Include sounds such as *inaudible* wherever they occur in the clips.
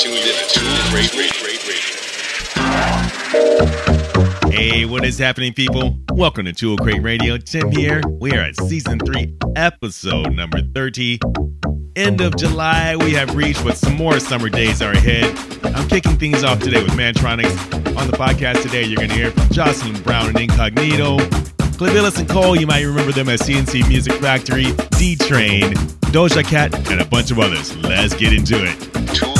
tuned in to Radio. Hey, what is happening, people? Welcome to Tool Crate Radio. Tim here. We are at season three, episode number 30. End of July, we have reached, but some more summer days are ahead. I'm kicking things off today with Mantronix. On the podcast today, you're going to hear from Jocelyn Brown and Incognito, Clivilles and Cole, you might remember them as C+C Music Factory, D Train, Doja Cat, and a bunch of others. Let's get into it.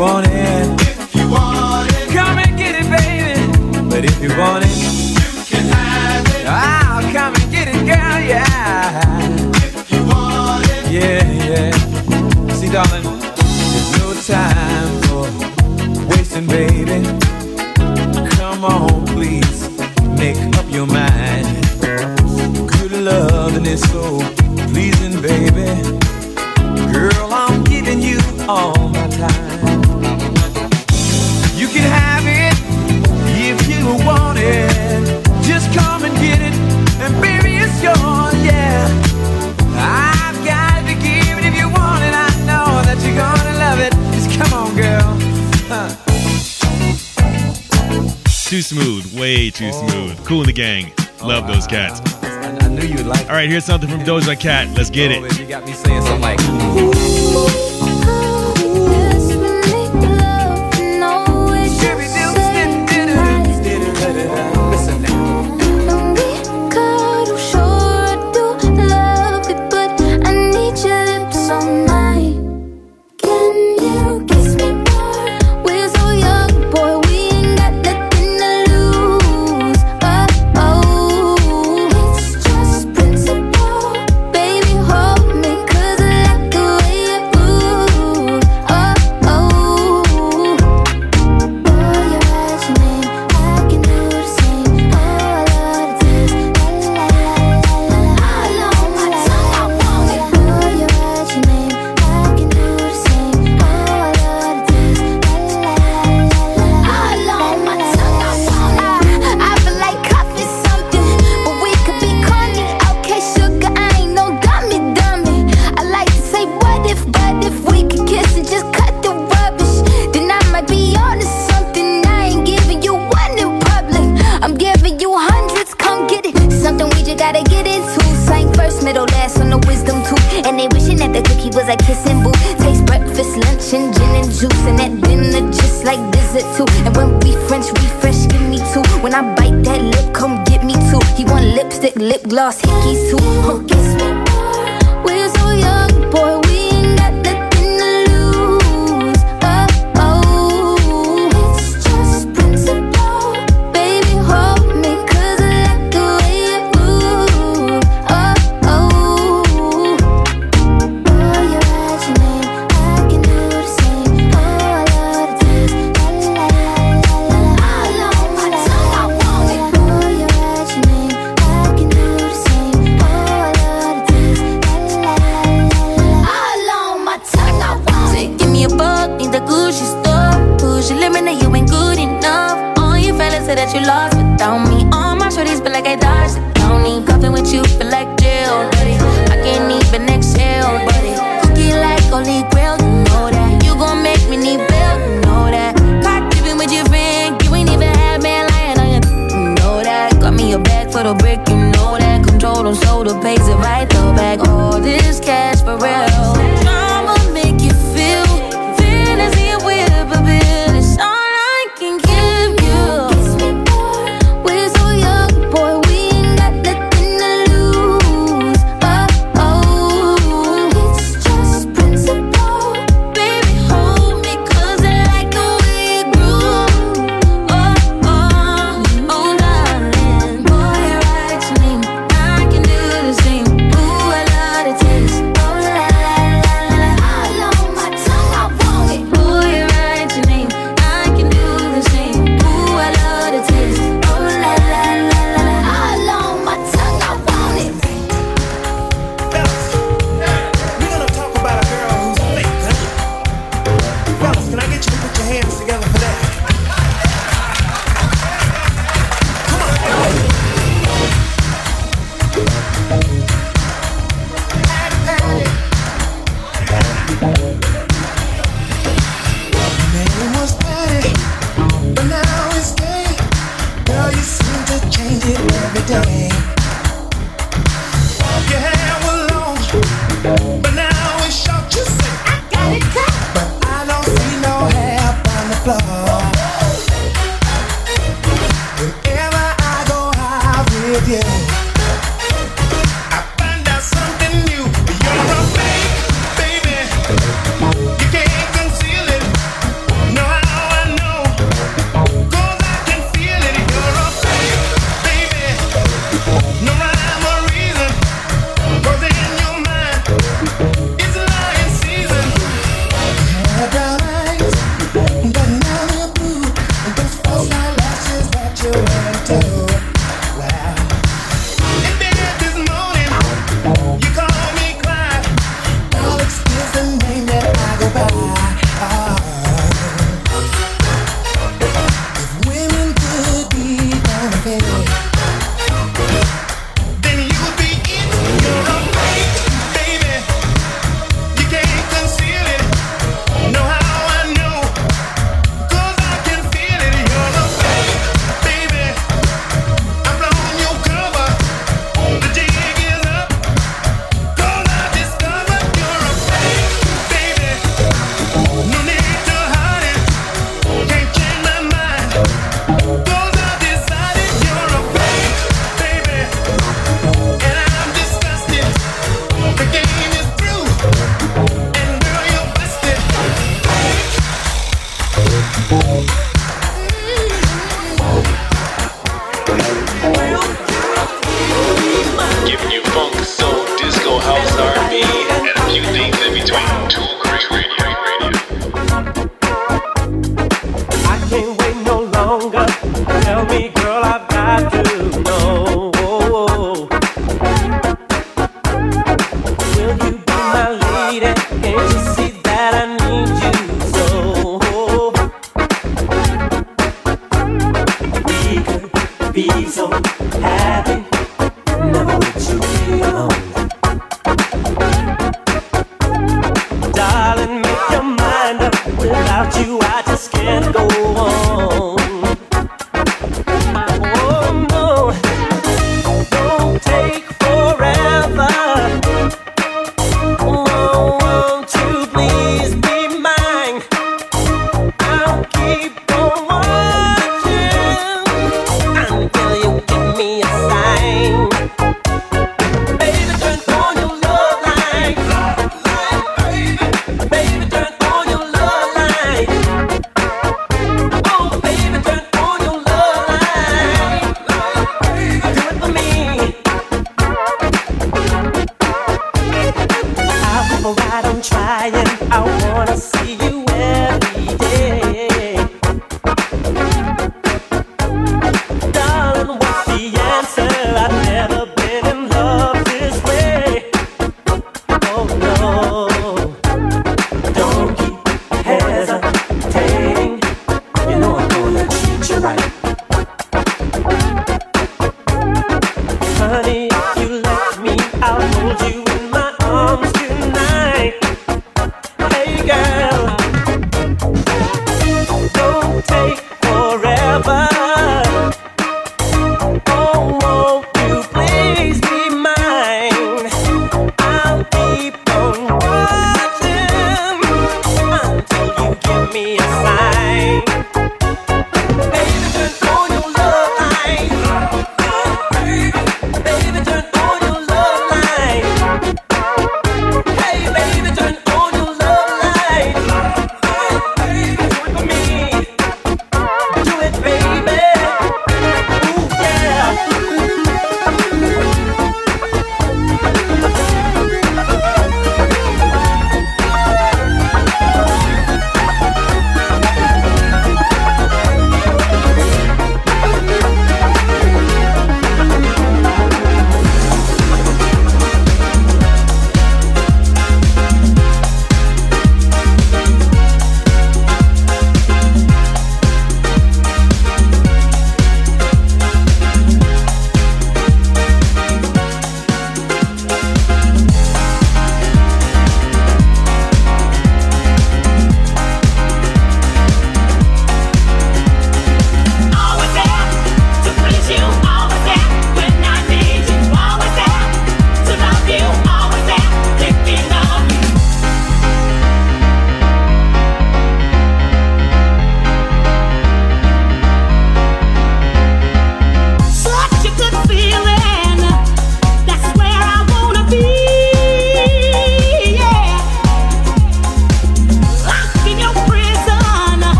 want it, if you want it, come and get it, baby. But if you want it, you can have it. I'll come and get it, girl, yeah. If you want it, yeah, yeah. See, darling, there's no time for wasting, baby. Come on, please, make up your mind. Good love and it's so pleasing, baby too smooth. Way too oh. smooth. Kool & the Gang. Love those cats. I, I, I, knew you'd like All right, here's something from Doja Cat. Let's get oh, it. You got me saying something like.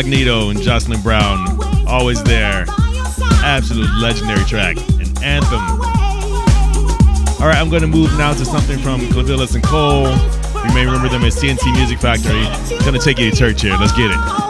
Incognito and Jocelyn Brown, always there. Absolute legendary track, an anthem. All right, I'm going to move now to something from Clivilles and Cole. You may remember them as C+C Music Factory. Gonna take you to church here. Let's get it.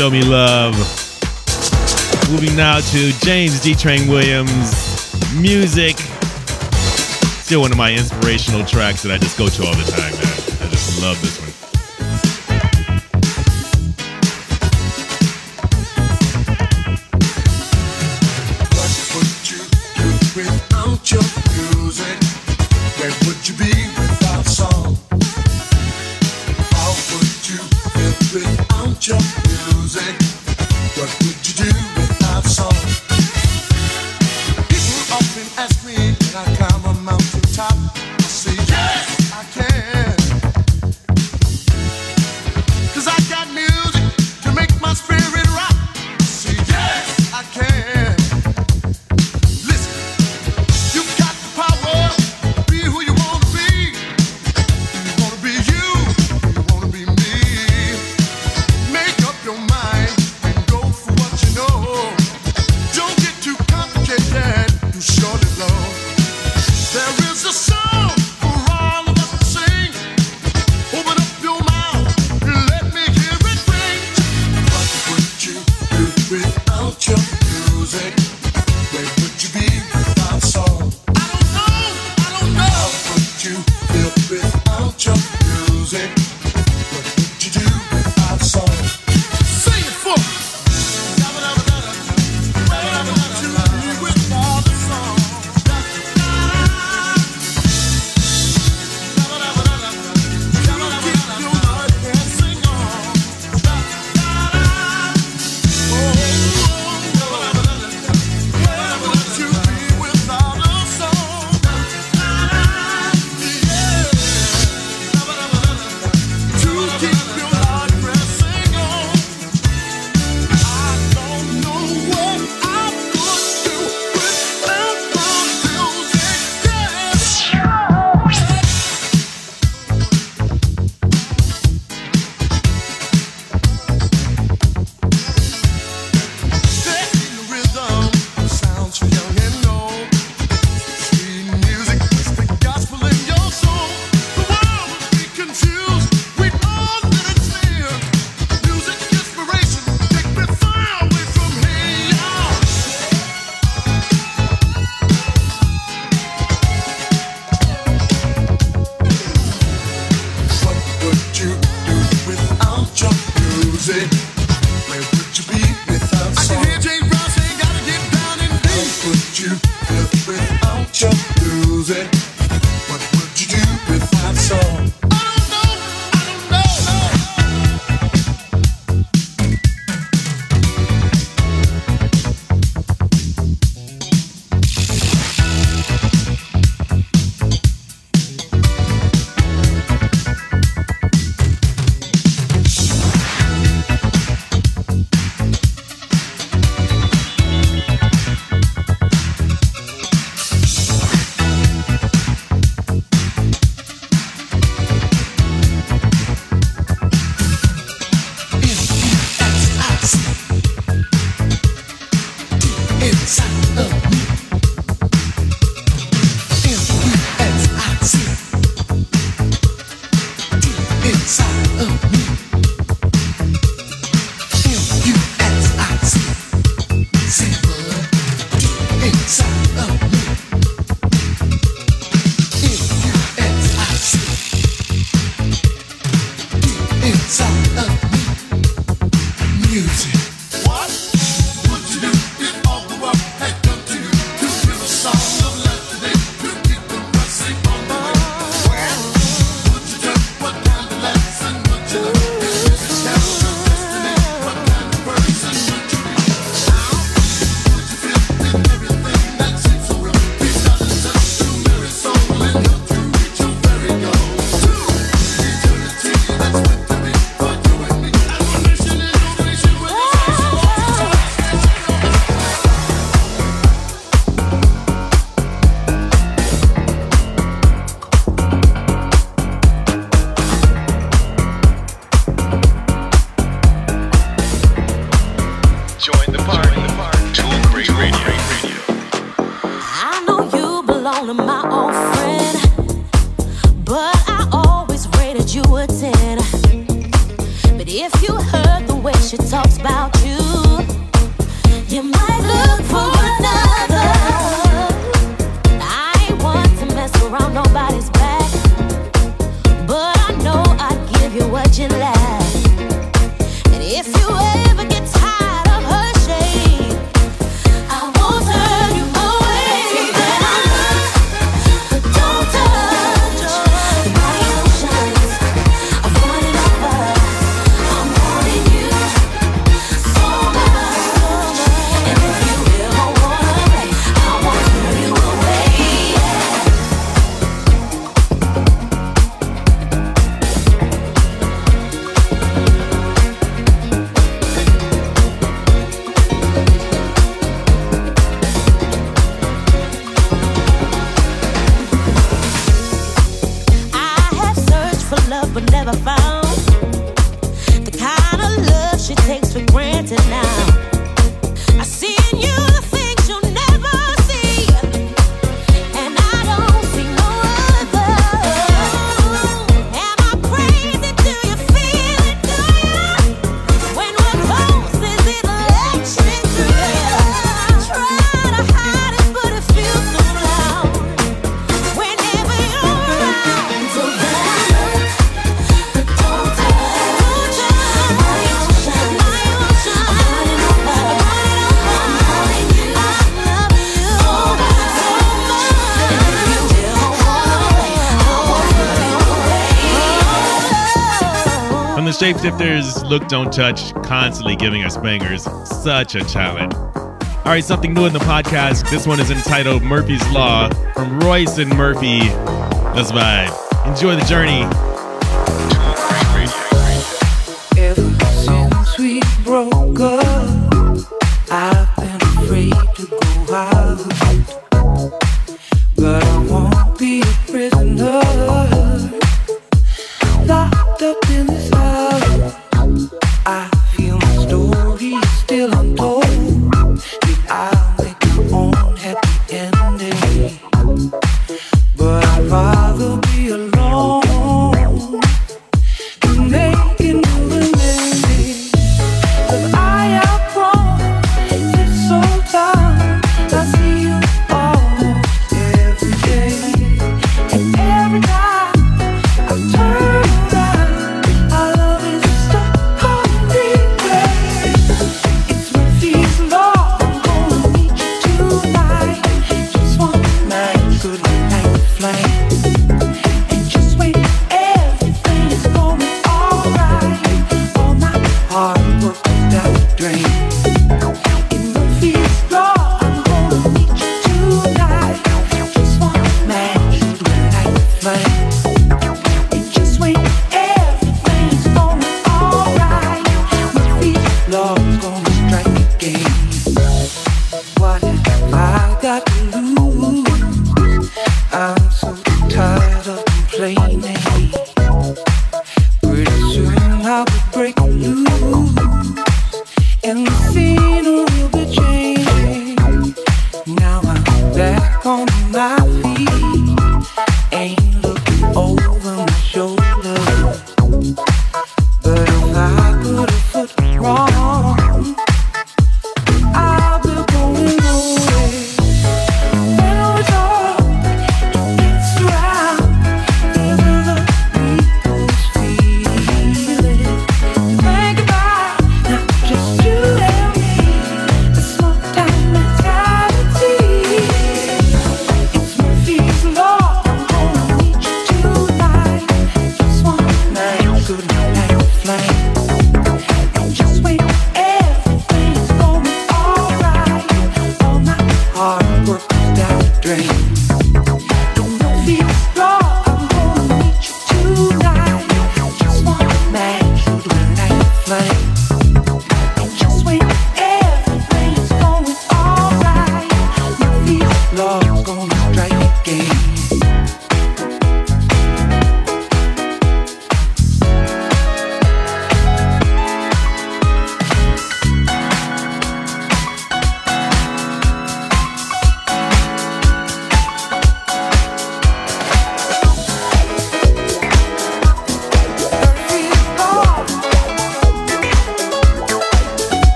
Show Me Love. Moving now to James D. Train Williams music. Still one of my inspirational tracks that I just go to all the time, man. I just love this one. interest out your music. Shifters, Look Don't Touch, constantly giving us bangers. Such a talent. All right, something new in the podcast. This one is entitled Murphy's Law from Róisín Murphy. Let's vibe. Enjoy the journey.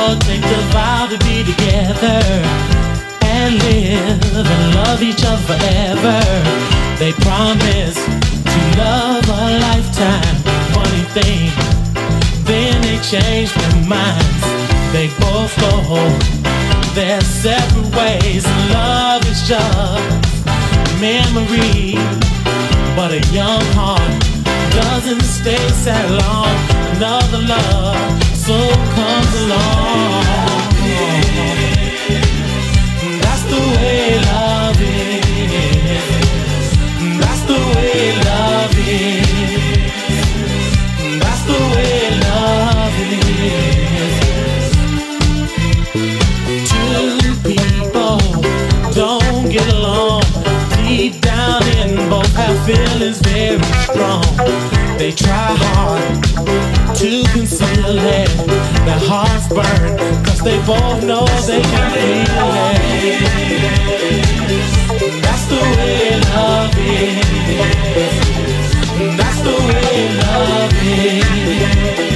people take a vow to be together and live and love each other forever. They promise to love a lifetime. Funny thing, then they change their minds. They both go their separate ways. Love is just memory, but a young heart doesn't stay sad long. Another love soon comes along. That's the way love is. That's the way love is. Feelings very strong. They try hard to conceal it. Their hearts burn, cause they both know they can feel it. That's the way love is. That's the way love is.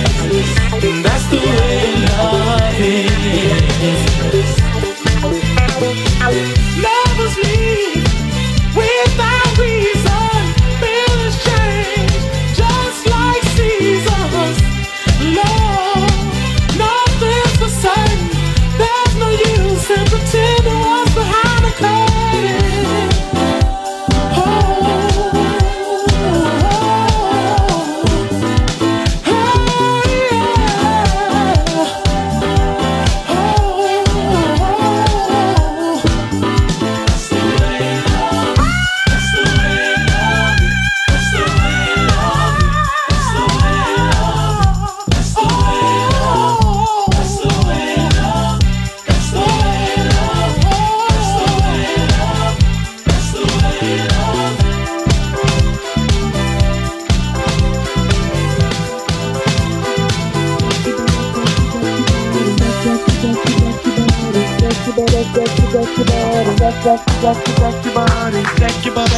Rock your body, rock your body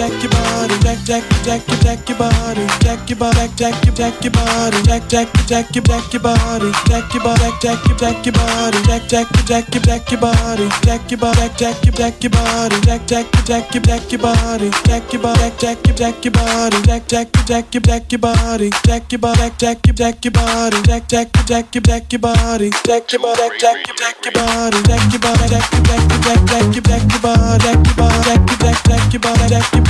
jack your body, jack jack jack jack your body, jack your body, jack your jack your body, jack jack jack jack your body, jack your body, jack your jack your body, jack jack jack jack your body, jack your body, jack your jack your body, jack jack jack jack your body, jack your body, jack your jack your body, jack jack jack jack your body, jack your body, jack your jack your body, jack jack jack jack your body, jack your body, jack jack your body, jack your body, jack jack jack jack your jack body, jack your body, jack jack jack your body, jack your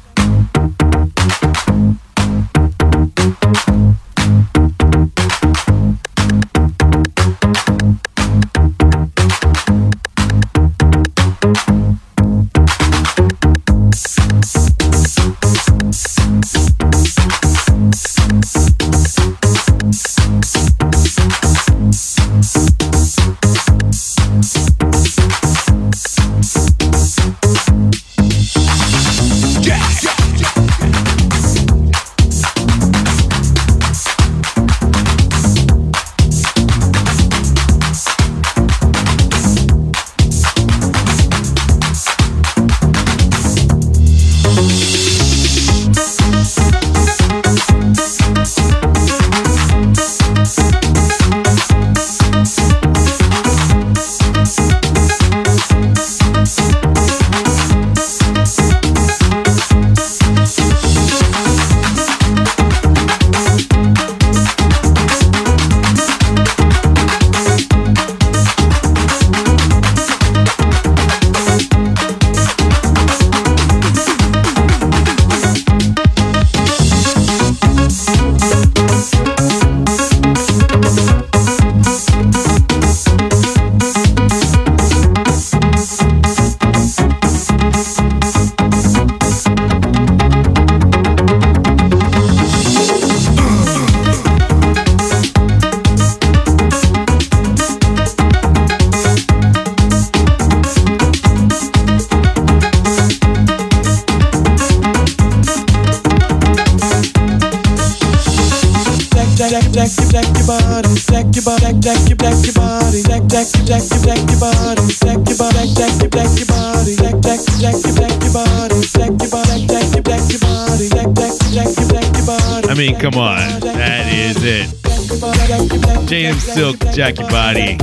James Silk, Jack Your Body.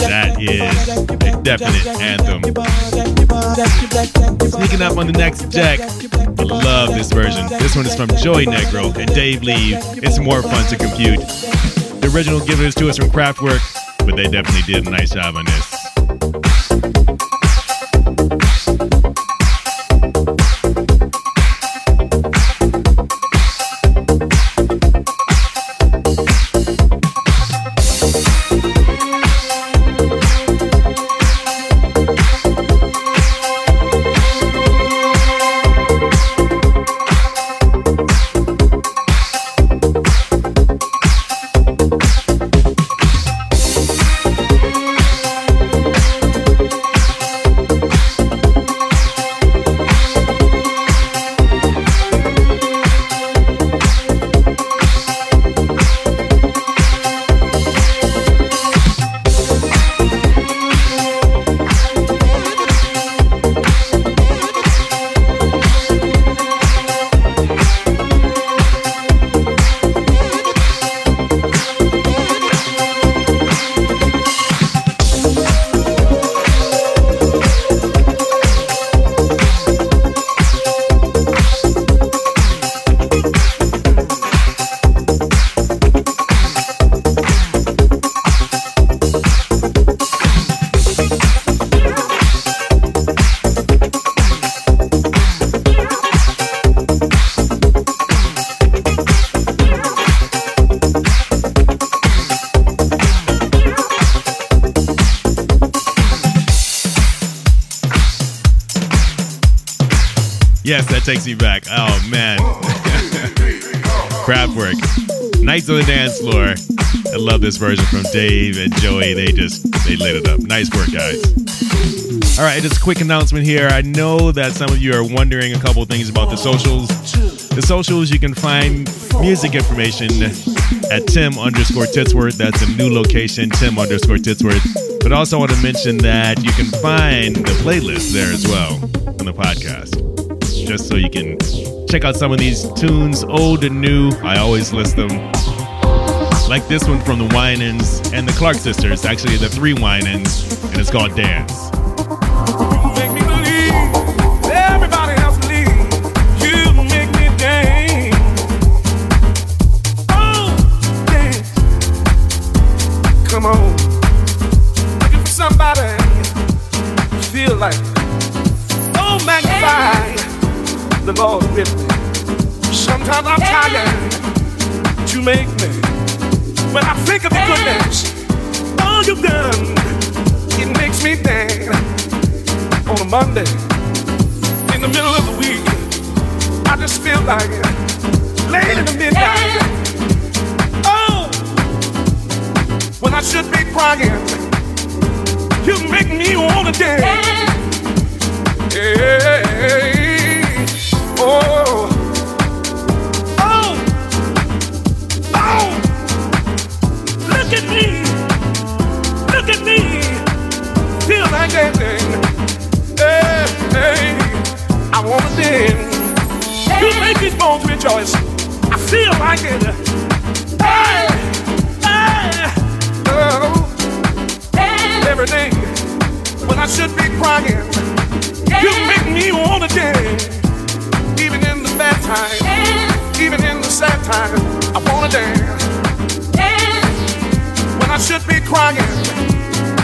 That is a definite anthem. Sneaking up on the next deck. I love this version. This one is from Joey Negro and Dave Lee. It's more fun to compute. The original give it to us from Kraftwerk, but they definitely did a nice job on this. Takes me back. Oh man. *laughs* Kraftwerk. Nights on the dance floor. I love this version from Dave and Joey. They just they lit it up. Nice work, guys. All right, just a quick announcement here. I know that some of you are wondering a couple things about the socials. The socials, you can find music information at Tim underscore Titsworth. That's a new location, Tim underscore Titsworth. But also want to mention that you can find the playlist there as well on the podcast. Just so you can check out some of these tunes, old and new. I always list them. Like this one from the Winans and the Clark sisters, actually the three Winans, and it's called Dance. Make me. When I think of your goodness, all you've done, it makes me dance on a Monday, in the middle of the week, I just feel like late in the midnight. Oh, when I should be crying, you make me wanna dance. Like it. Hey, hey, oh, every day when I should be crying, you make me wanna dance. Even in the bad times, even in the sad times, I wanna dance. When I should be crying,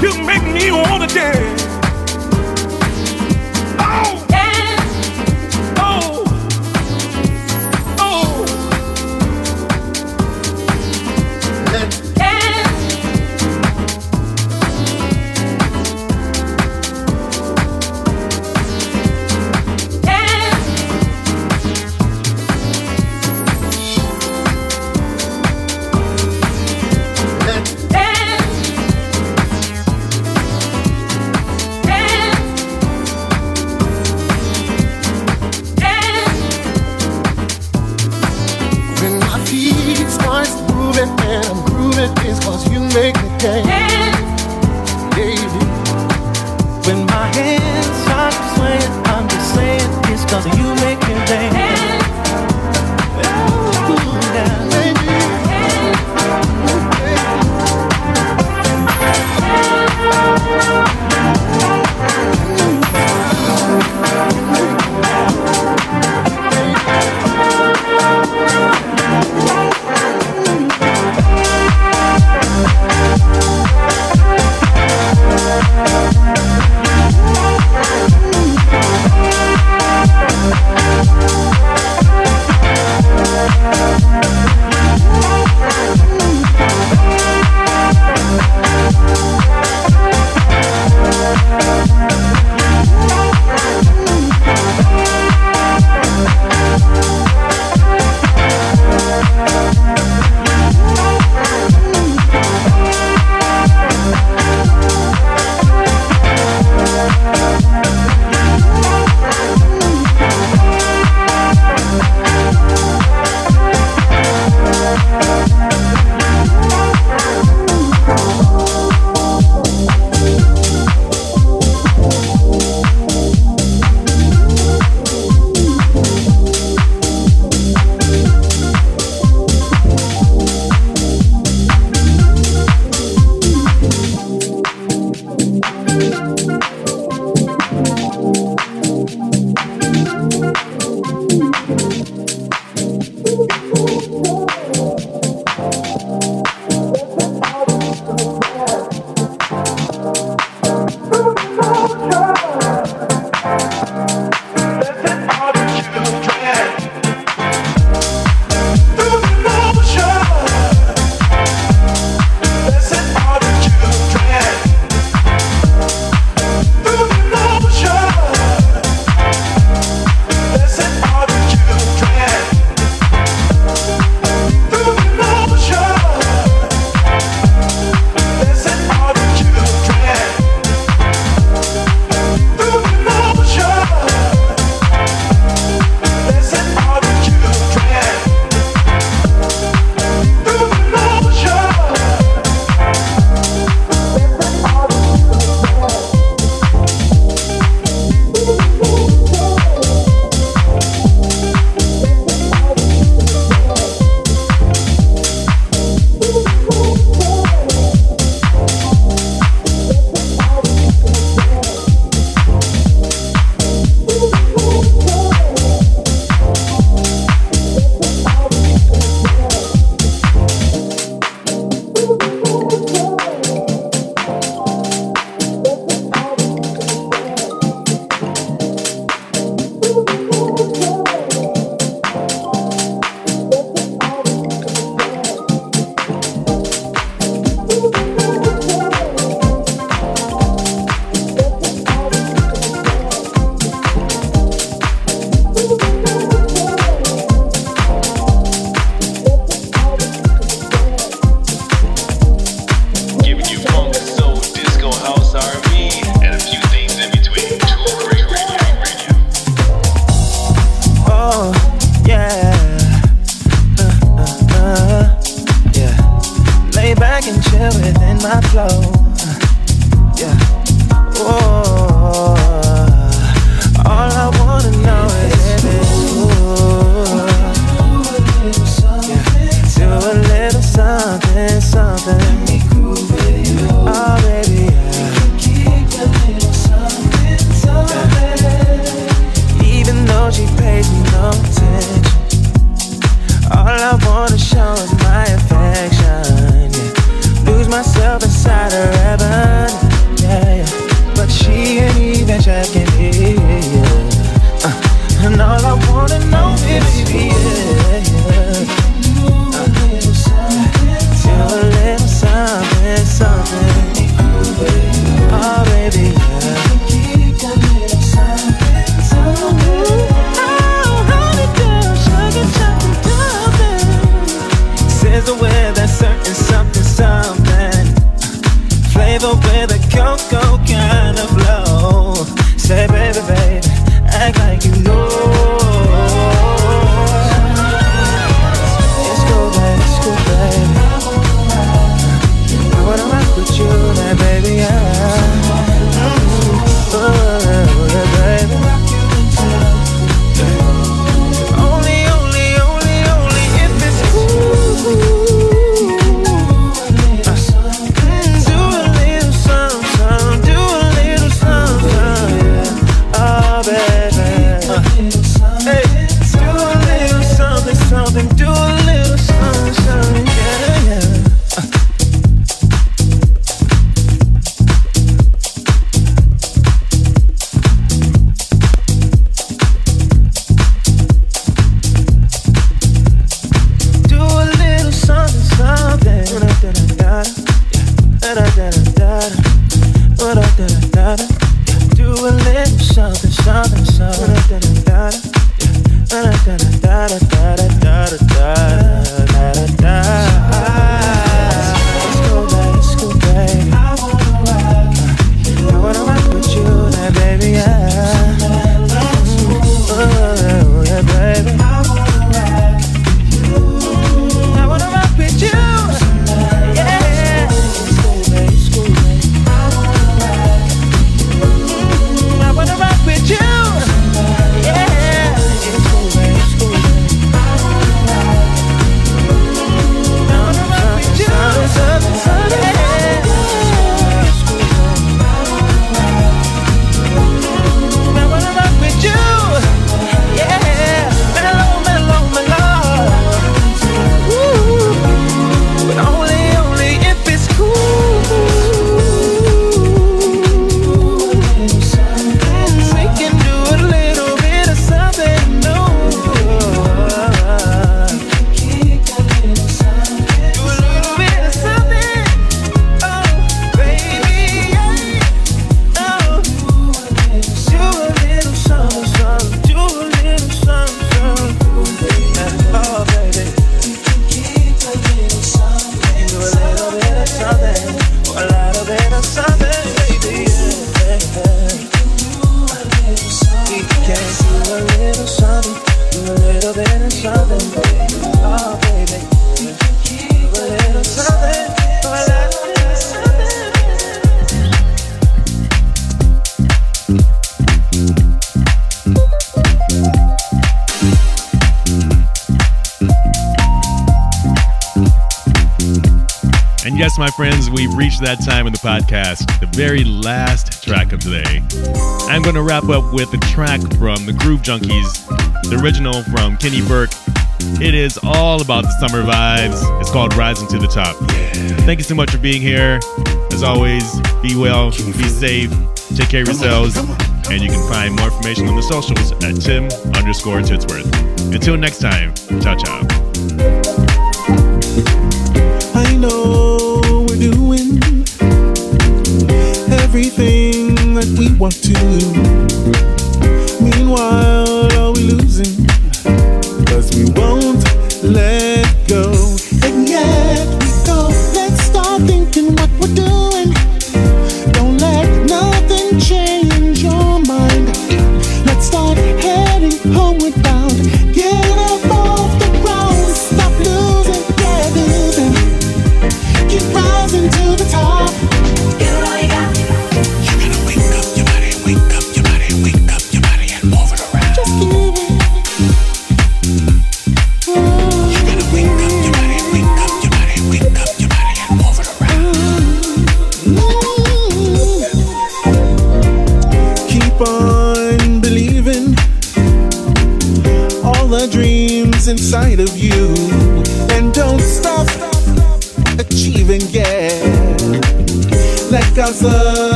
you make me wanna dance. you, that baby, yeah. Oh. Reach reached that time in the podcast, the very last track of today. I'm going to wrap up with a track from the Groove Junkies, the original from Kenny Burke. It is all about the summer vibes. It's called Rising to the Top. Thank you so much for being here. As always, be well, be safe, take care of yourselves, and you can find more information on the socials at Tim underscore Titsworth. Until next time, ciao ciao. we want to. Meanwhile,